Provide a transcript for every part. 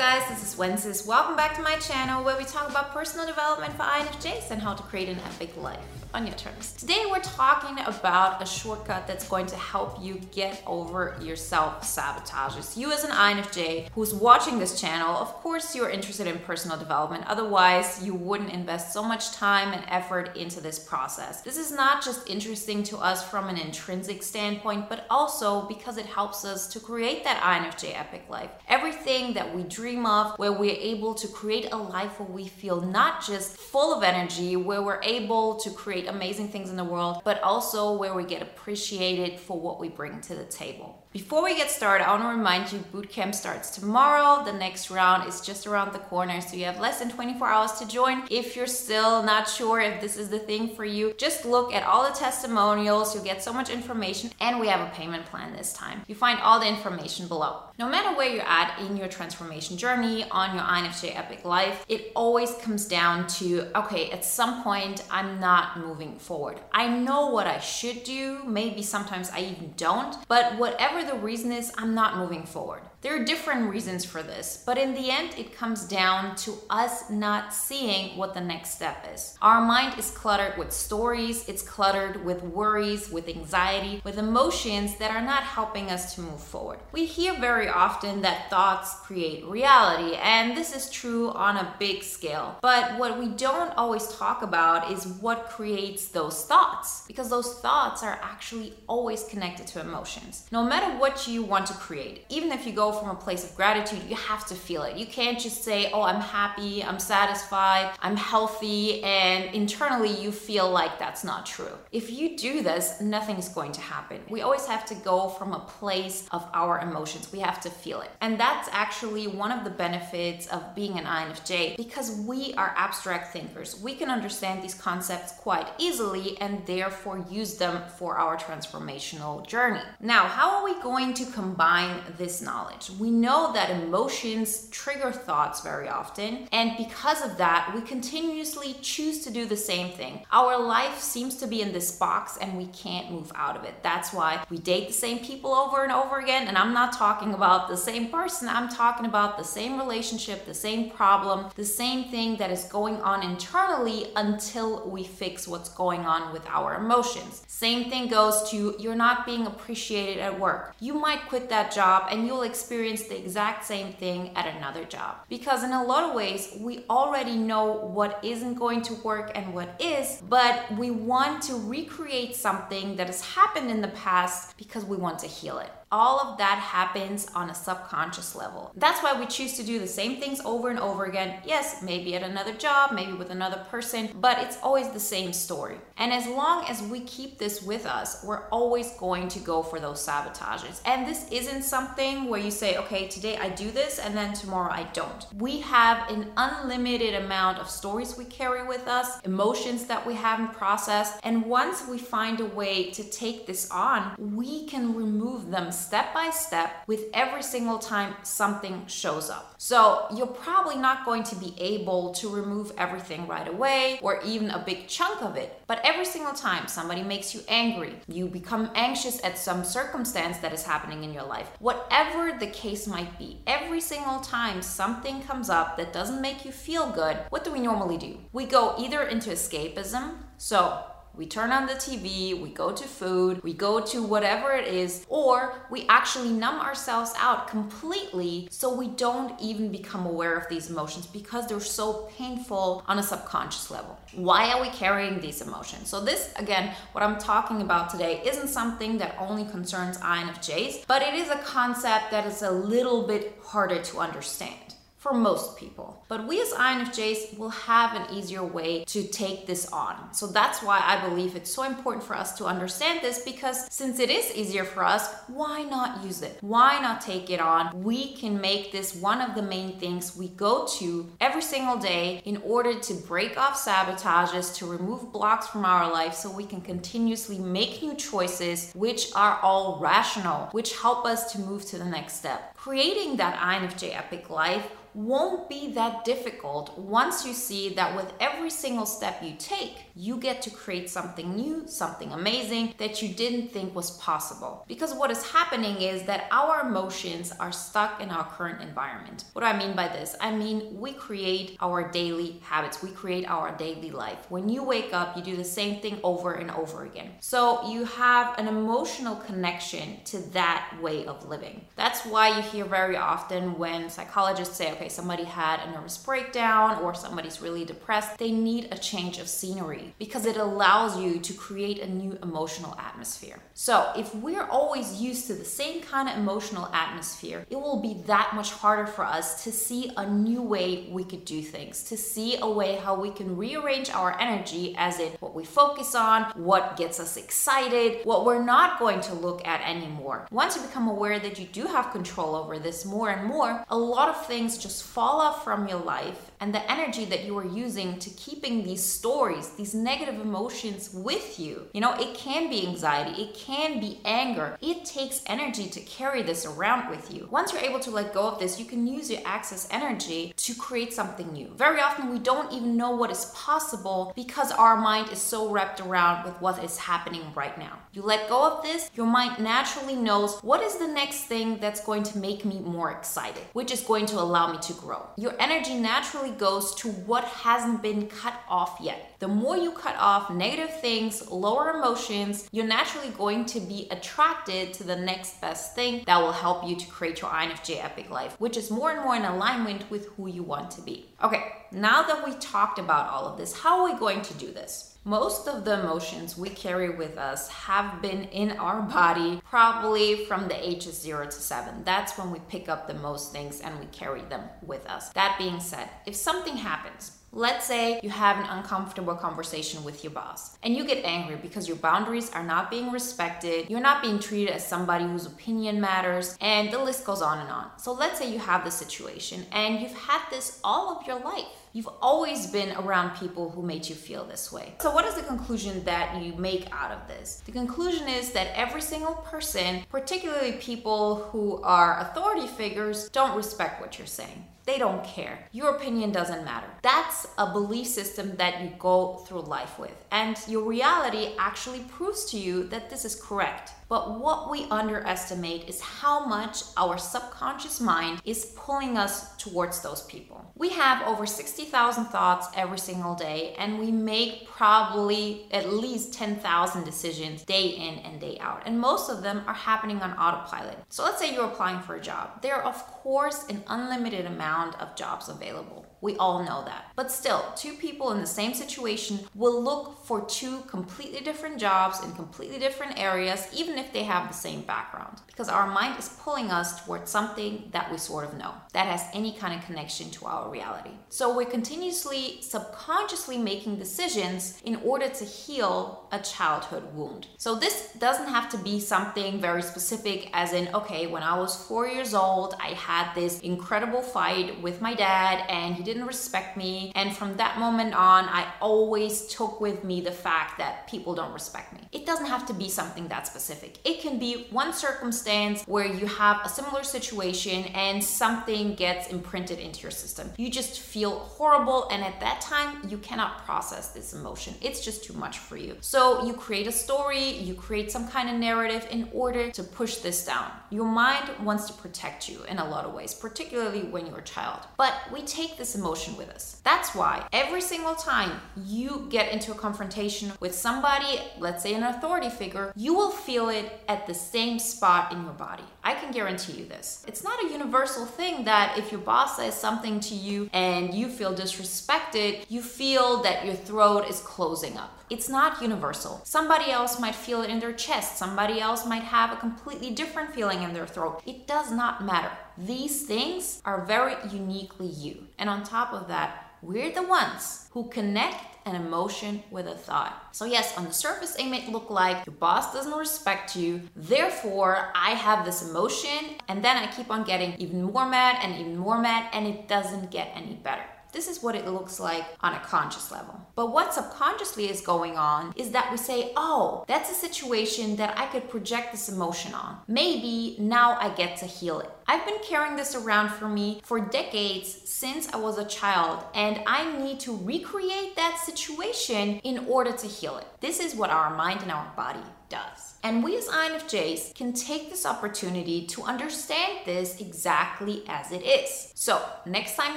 guys, this is Wences. Welcome back to my channel where we talk about personal development for INFJs and how to create an epic life on your terms. Today we're talking about a shortcut that's going to help you get over your self-sabotages. You as an INFJ who's watching this channel, of course you're interested in personal development. Otherwise, you wouldn't invest so much time and effort into this process. This is not just interesting to us from an intrinsic standpoint, but also because it helps us to create that INFJ epic life. Everything that we dream of, where we're able to create a life where we feel not just full of energy, where we're able to create amazing things in the world, but also where we get appreciated for what we bring to the table. Before we get started, I want to remind you bootcamp starts tomorrow. The next round is just around the corner, so you have less than 24 hours to join. If you're still not sure if this is the thing for you, just look at all the testimonials. You'll get so much information, and we have a payment plan this time. You find all the information below. No matter where you're at in your transformation journey on your INFJ Epic Life, it always comes down to okay, at some point, I'm not moving forward. I know what I should do, maybe sometimes I even don't, but whatever whatever the reason is, I'm not moving forward. There are different reasons for this, but in the end, it comes down to us not seeing what the next step is. Our mind is cluttered with stories, it's cluttered with worries, with anxiety, with emotions that are not helping us to move forward. We hear very often that thoughts create reality, and this is true on a big scale. But what we don't always talk about is what creates those thoughts, because those thoughts are actually always connected to emotions. No matter what you want to create, even if you go from a place of gratitude, you have to feel it. You can't just say, oh, I'm happy, I'm satisfied, I'm healthy, and internally you feel like that's not true. If you do this, nothing is going to happen. We always have to go from a place of our emotions. We have to feel it. And that's actually one of the benefits of being an INFJ because we are abstract thinkers. We can understand these concepts quite easily and therefore use them for our transformational journey. Now, how are we going to combine this knowledge? We know that emotions trigger thoughts very often, and because of that, we continuously choose to do the same thing. Our life seems to be in this box and we can't move out of it. That's why we date the same people over and over again, and I'm not talking about the same person, I'm talking about the same relationship, the same problem, the same thing that is going on internally until we fix what's going on with our emotions. Same thing goes to you're not being appreciated at work. You might quit that job and you'll experience the exact same thing at another job. Because in a lot of ways, we already know what isn't going to work and what is, but we want to recreate something that has happened in the past because we want to heal it all of that happens on a subconscious level. That's why we choose to do the same things over and over again. Yes, maybe at another job, maybe with another person, but it's always the same story. And as long as we keep this with us, we're always going to go for those sabotages. And this isn't something where you say, okay, today I do this and then tomorrow I don't. We have an unlimited amount of stories we carry with us, emotions that we haven't processed. And once we find a way to take this on, we can remove them step by step with every single time something shows up. So you're probably not going to be able to remove everything right away or even a big chunk of it. But every single time somebody makes you angry, you become anxious at some circumstance that is happening in your life, whatever the case might be, every single time something comes up that doesn't make you feel good, what do we normally do? We go either into escapism, so we turn on the TV, we go to food, we go to whatever it is, or we actually numb ourselves out completely so we don't even become aware of these emotions because they're so painful on a subconscious level. Why are we carrying these emotions? So, this again, what I'm talking about today isn't something that only concerns INFJs, but it is a concept that is a little bit harder to understand for most people. But we as INFJs will have an easier way to take this on. So that's why I believe it's so important for us to understand this because since it is easier for us, why not use it? Why not take it on? We can make this one of the main things we go to every single day in order to break off sabotages, to remove blocks from our life so we can continuously make new choices which are all rational, which help us to move to the next step Creating that INFJ epic life won't be that difficult once you see that with every single step you take, you get to create something new, something amazing that you didn't think was possible. Because what is happening is that our emotions are stuck in our current environment. What do I mean by this? I mean, we create our daily habits, we create our daily life. When you wake up, you do the same thing over and over again. So you have an emotional connection to that way of living. That's why you hear very often when psychologists say, okay, somebody had a nervous breakdown or somebody's really depressed, they need a change of scenery because it allows you to create a new emotional atmosphere. So, if we're always used to the same kind of emotional atmosphere, it will be that much harder for us to see a new way we could do things, to see a way how we can rearrange our energy as in what we focus on, what gets us excited, what we're not going to look at anymore. Once you become aware that you do have control over this more and more, a lot of things just fall off from your life and the energy that you are using to keeping these stories, these negative emotions with you. You know, it can be anxiety, it can be anger. It takes energy to carry this around with you. Once you're able to let go of this, you can use your excess energy to create something new. Very often, we don't even know what is possible because our mind is so wrapped around with what is happening right now. You let go of this, your mind naturally knows what is the next thing that's going to make me more excited, which is going to allow me to grow. Your energy naturally goes to what hasn't been cut off yet. The more you cut off negative things, lower emotions, you're naturally going to be attracted to the next best thing that will help you to create your INFJ epic life, which is more and more in alignment with who you want to be. Okay, now that we talked about all of this, how are we going to do this? Most of the emotions we carry with us have been in our body probably from the ages 0 to 7. That's when we pick up the most things and we carry them with us. That being said, if something happens, Let's say you have an uncomfortable conversation with your boss and you get angry because your boundaries are not being respected, you're not being treated as somebody whose opinion matters, and the list goes on and on. So let's say you have this situation and you've had this all of your life. You've always been around people who made you feel this way. So, what is the conclusion that you make out of this? The conclusion is that every single person, particularly people who are authority figures, don't respect what you're saying. They don't care. Your opinion doesn't matter. That's a belief system that you go through life with. And your reality actually proves to you that this is correct. But what we underestimate is how much our subconscious mind is pulling us towards those people. We have over 60,000 thoughts every single day, and we make probably at least 10,000 decisions day in and day out. And most of them are happening on autopilot. So let's say you're applying for a job. There are, of course, an unlimited amount of jobs available. We all know that. But still, two people in the same situation will look for two completely different jobs in completely different areas, even if they have the same background. Because our mind is pulling us towards something that we sort of know, that has any kind of connection to our reality. So we're continuously, subconsciously making decisions in order to heal a childhood wound. So this doesn't have to be something very specific, as in, okay, when I was four years old, I had this incredible fight with my dad and he didn't respect me. And from that moment on, I always took with me the fact that people don't respect me. It doesn't have to be something that specific. It can be one circumstance where you have a similar situation and something gets imprinted into your system. You just feel horrible, and at that time, you cannot process this emotion. It's just too much for you. So you create a story, you create some kind of narrative in order to push this down. Your mind wants to protect you in a lot of ways, particularly when you're a child. But we take this emotion with us. That's why every single time you get into a confrontation with somebody, let's say an authority figure, you will feel it at the same spot in your body. I can guarantee you this. It's not a universal thing that if your boss says something to you and you feel disrespected, you feel that your throat is closing up. It's not universal. Somebody else might feel it in their chest, somebody else might have a completely different feeling in their throat. It does not matter. These things are very uniquely you. And on top of that, we're the ones who connect an emotion with a thought. So, yes, on the surface, it may look like your boss doesn't respect you, therefore, I have this emotion, and then I keep on getting even more mad and even more mad, and it doesn't get any better. This is what it looks like on a conscious level. But what subconsciously is going on is that we say, oh, that's a situation that I could project this emotion on. Maybe now I get to heal it. I've been carrying this around for me for decades since I was a child, and I need to recreate that situation in order to heal it. This is what our mind and our body does. And we as INFJs can take this opportunity to understand this exactly as it is. So, next time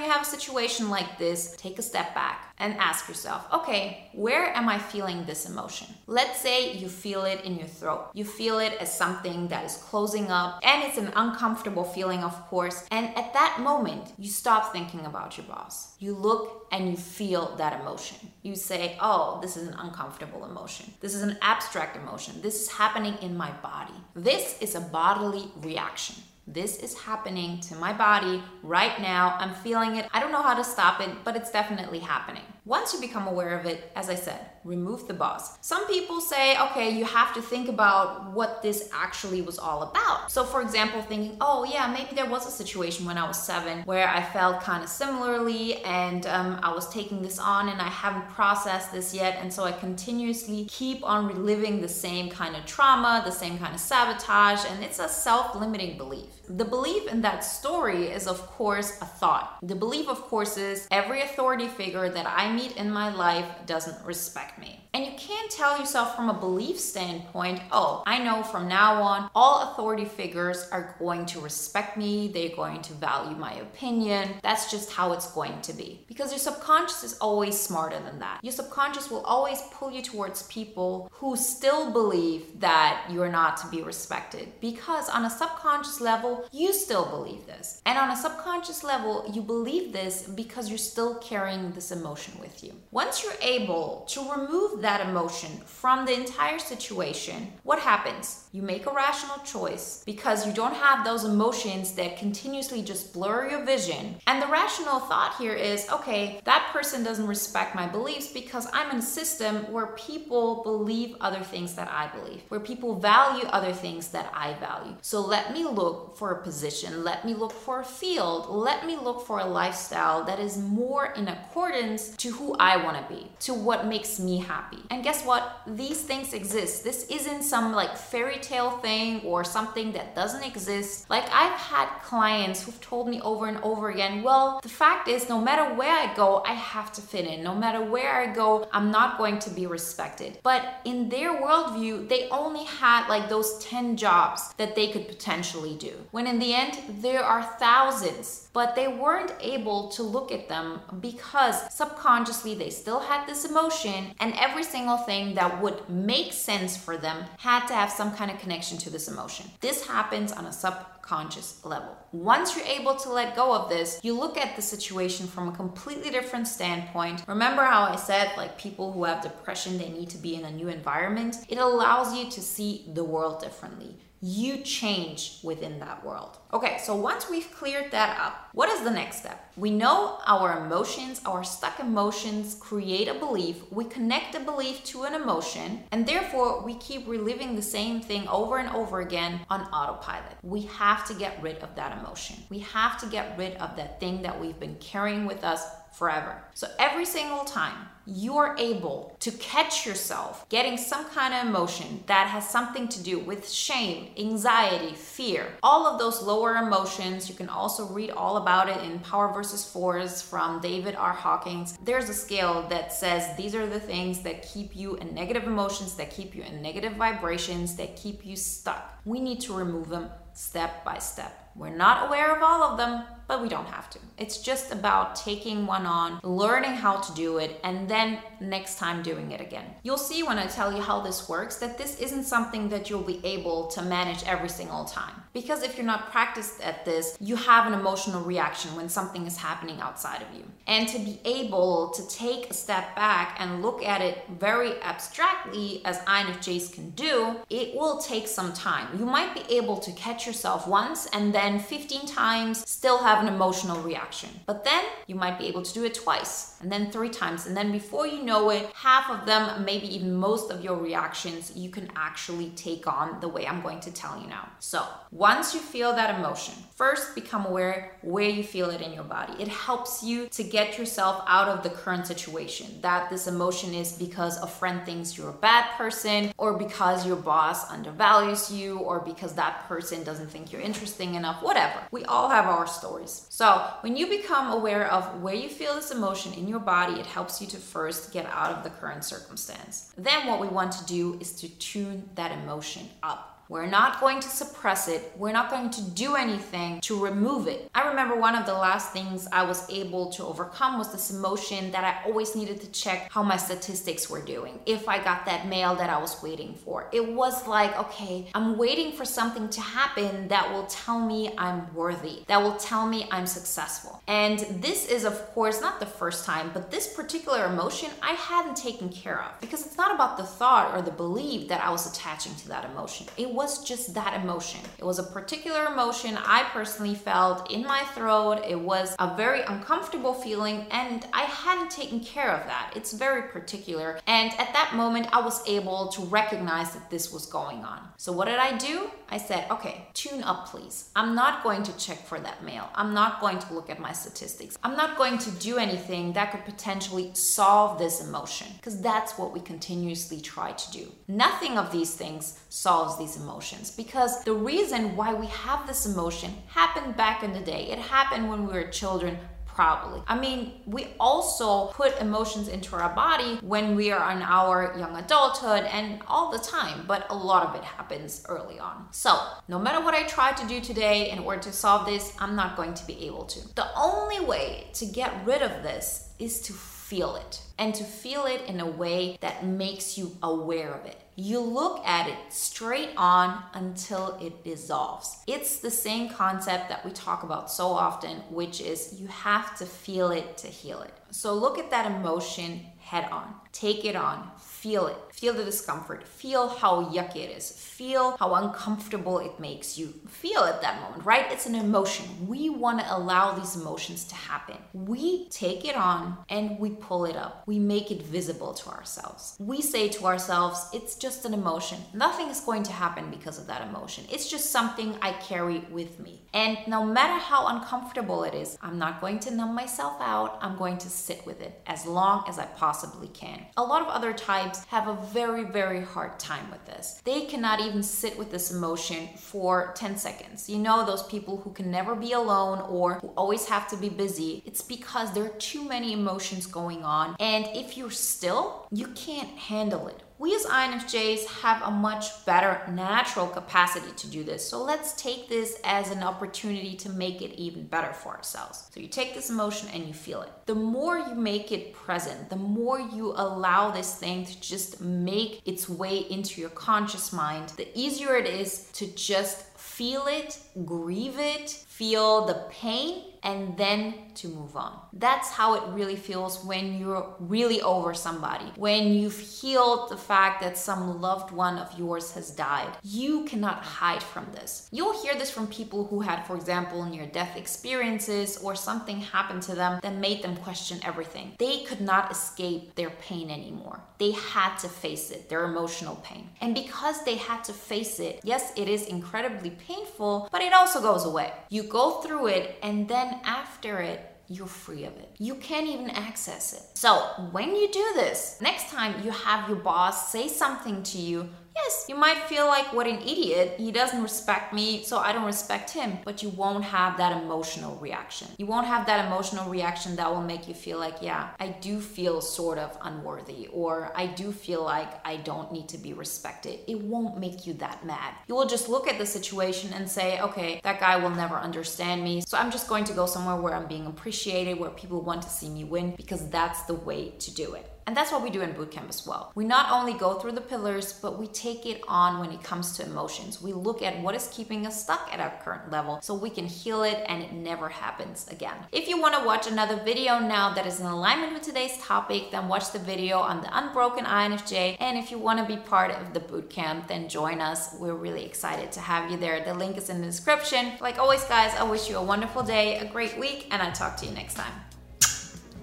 you have a situation like this, take a step back and ask yourself, okay, where am I feeling this emotion? Let's say you feel it in your throat. You feel it as something that is closing up, and it's an uncomfortable feeling, of course. And at that moment, you stop thinking about your boss. You look and you feel that emotion. You say, oh, this is an uncomfortable emotion. This is an abstract emotion. This is happening in my body. This is a bodily reaction. This is happening to my body right now. I'm feeling it. I don't know how to stop it, but it's definitely happening. Once you become aware of it, as I said, remove the boss. Some people say, okay, you have to think about what this actually was all about. So, for example, thinking, oh, yeah, maybe there was a situation when I was seven where I felt kind of similarly and um, I was taking this on and I haven't processed this yet. And so I continuously keep on reliving the same kind of trauma, the same kind of sabotage, and it's a self limiting belief. The belief in that story is, of course, a thought. The belief, of course, is every authority figure that I meet in my life doesn't respect me. And you can't tell yourself from a belief standpoint, oh, I know from now on, all authority figures are going to respect me, they're going to value my opinion. That's just how it's going to be. Because your subconscious is always smarter than that. Your subconscious will always pull you towards people who still believe that you're not to be respected. Because on a subconscious level, you still believe this. And on a subconscious level, you believe this because you're still carrying this emotion with you. Once you're able to remove that emotion from the entire situation, what happens? You make a rational choice because you don't have those emotions that continuously just blur your vision. And the rational thought here is okay, that person doesn't respect my beliefs because I'm in a system where people believe other things that I believe, where people value other things that I value. So let me look for a position, let me look for a field, let me look for a lifestyle that is more in accordance to who I want to be, to what makes me happy. And guess what? These things exist. This isn't some like fairy tale thing or something that doesn't exist. Like I've had clients who've told me over and over again, well, the fact is, no matter where I go, I have to fit in. No matter where I go, I'm not going to be respected. But in their worldview, they only had like those 10 jobs that they could potentially do. When in the end, there are thousands but they weren't able to look at them because subconsciously they still had this emotion, and every single thing that would make sense for them had to have some kind of connection to this emotion. This happens on a subconscious level. Once you're able to let go of this, you look at the situation from a completely different standpoint. Remember how I said, like, people who have depression, they need to be in a new environment? It allows you to see the world differently you change within that world. Okay, so once we've cleared that up, what is the next step? We know our emotions, our stuck emotions create a belief. We connect a belief to an emotion, and therefore we keep reliving the same thing over and over again on autopilot. We have to get rid of that emotion. We have to get rid of that thing that we've been carrying with us forever. So every single time you're able to catch yourself getting some kind of emotion that has something to do with shame, anxiety, fear, all of those lower emotions, you can also read all about it in Power versus Force from David R. Hawkins. There's a scale that says these are the things that keep you in negative emotions, that keep you in negative vibrations, that keep you stuck. We need to remove them step by step. We're not aware of all of them, but we don't have to. It's just about taking one on, learning how to do it, and then next time doing it again. You'll see when I tell you how this works that this isn't something that you'll be able to manage every single time. Because if you're not practiced at this, you have an emotional reaction when something is happening outside of you. And to be able to take a step back and look at it very abstractly, as INFJs can do, it will take some time. You might be able to catch yourself once and then 15 times still have an emotional reaction. But then you might be able to do it twice and then three times. And then before you know it, half of them, maybe even most of your reactions, you can actually take on the way I'm going to tell you now. So once you feel that emotion, first become aware where you feel it in your body. It helps you to get yourself out of the current situation. That this emotion is because a friend thinks you're a bad person, or because your boss undervalues you, or because that person doesn't think you're interesting enough enough, whatever. We all have our stories. So when you become aware of where you feel this emotion in your body, it helps you to first get out of the current circumstance. Then what we want to do is to tune that emotion up. We're not going to suppress it. We're not going to do anything to remove it. I remember one of the last things I was able to overcome was this emotion that I always needed to check how my statistics were doing. If I got that mail that I was waiting for, it was like, okay, I'm waiting for something to happen that will tell me I'm worthy, that will tell me I'm successful. And this is, of course, not the first time, but this particular emotion I hadn't taken care of because it's not about the thought or the belief that I was attaching to that emotion. It was just that emotion. It was a particular emotion I personally felt in my throat. It was a very uncomfortable feeling, and I hadn't taken care of that. It's very particular. And at that moment, I was able to recognize that this was going on. So, what did I do? I said, okay, tune up, please. I'm not going to check for that mail. I'm not going to look at my statistics. I'm not going to do anything that could potentially solve this emotion because that's what we continuously try to do. Nothing of these things solves these emotions because the reason why we have this emotion happened back in the day. It happened when we were children probably. I mean, we also put emotions into our body when we are in our young adulthood and all the time, but a lot of it happens early on. So, no matter what I try to do today in order to solve this, I'm not going to be able to. The only way to get rid of this is to feel it and to feel it in a way that makes you aware of it. You look at it straight on until it dissolves. It's the same concept that we talk about so often, which is you have to feel it to heal it. So look at that emotion head on. Take it on. Feel it. Feel the discomfort. Feel how yucky it is. Feel how uncomfortable it makes you feel at that moment, right? It's an emotion. We want to allow these emotions to happen. We take it on and we pull it up. We make it visible to ourselves. We say to ourselves, it's just an emotion. Nothing is going to happen because of that emotion. It's just something I carry with me. And no matter how uncomfortable it is, I'm not going to numb myself out. I'm going to sit with it as long as I possibly can. A lot of other types have a very, very hard time with this. They cannot even sit with this emotion for 10 seconds. You know, those people who can never be alone or who always have to be busy. It's because there are too many emotions going on. And if you're still, you can't handle it we as INFJs have a much better natural capacity to do this. So let's take this as an opportunity to make it even better for ourselves. So you take this emotion and you feel it. The more you make it present, the more you allow this thing to just make its way into your conscious mind, the easier it is to just feel it, grieve it, feel the pain, and then to move on. That's how it really feels when you're really over somebody. When you've healed the fact that some loved one of yours has died. You cannot hide from this. You'll hear this from people who had, for example, near death experiences or something happened to them that made them question everything. They could not escape their pain anymore. They had to face it, their emotional pain. And because they had to face it, yes, it is incredibly painful, but it also goes away. You go through it and then after it, you're free of it. You can't even access it. So, when you do this, next time you have your boss say something to you Yes, you might feel like, what an idiot. He doesn't respect me, so I don't respect him. But you won't have that emotional reaction. You won't have that emotional reaction that will make you feel like, yeah, I do feel sort of unworthy, or I do feel like I don't need to be respected. It won't make you that mad. You will just look at the situation and say, okay, that guy will never understand me. So I'm just going to go somewhere where I'm being appreciated, where people want to see me win, because that's the way to do it. And that's what we do in bootcamp as well. We not only go through the pillars, but we take it on when it comes to emotions. We look at what is keeping us stuck at our current level so we can heal it and it never happens again. If you want to watch another video now that is in alignment with today's topic, then watch the video on the unbroken INFJ. And if you want to be part of the bootcamp, then join us. We're really excited to have you there. The link is in the description. Like always, guys, I wish you a wonderful day, a great week, and I'll talk to you next time.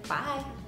Bye.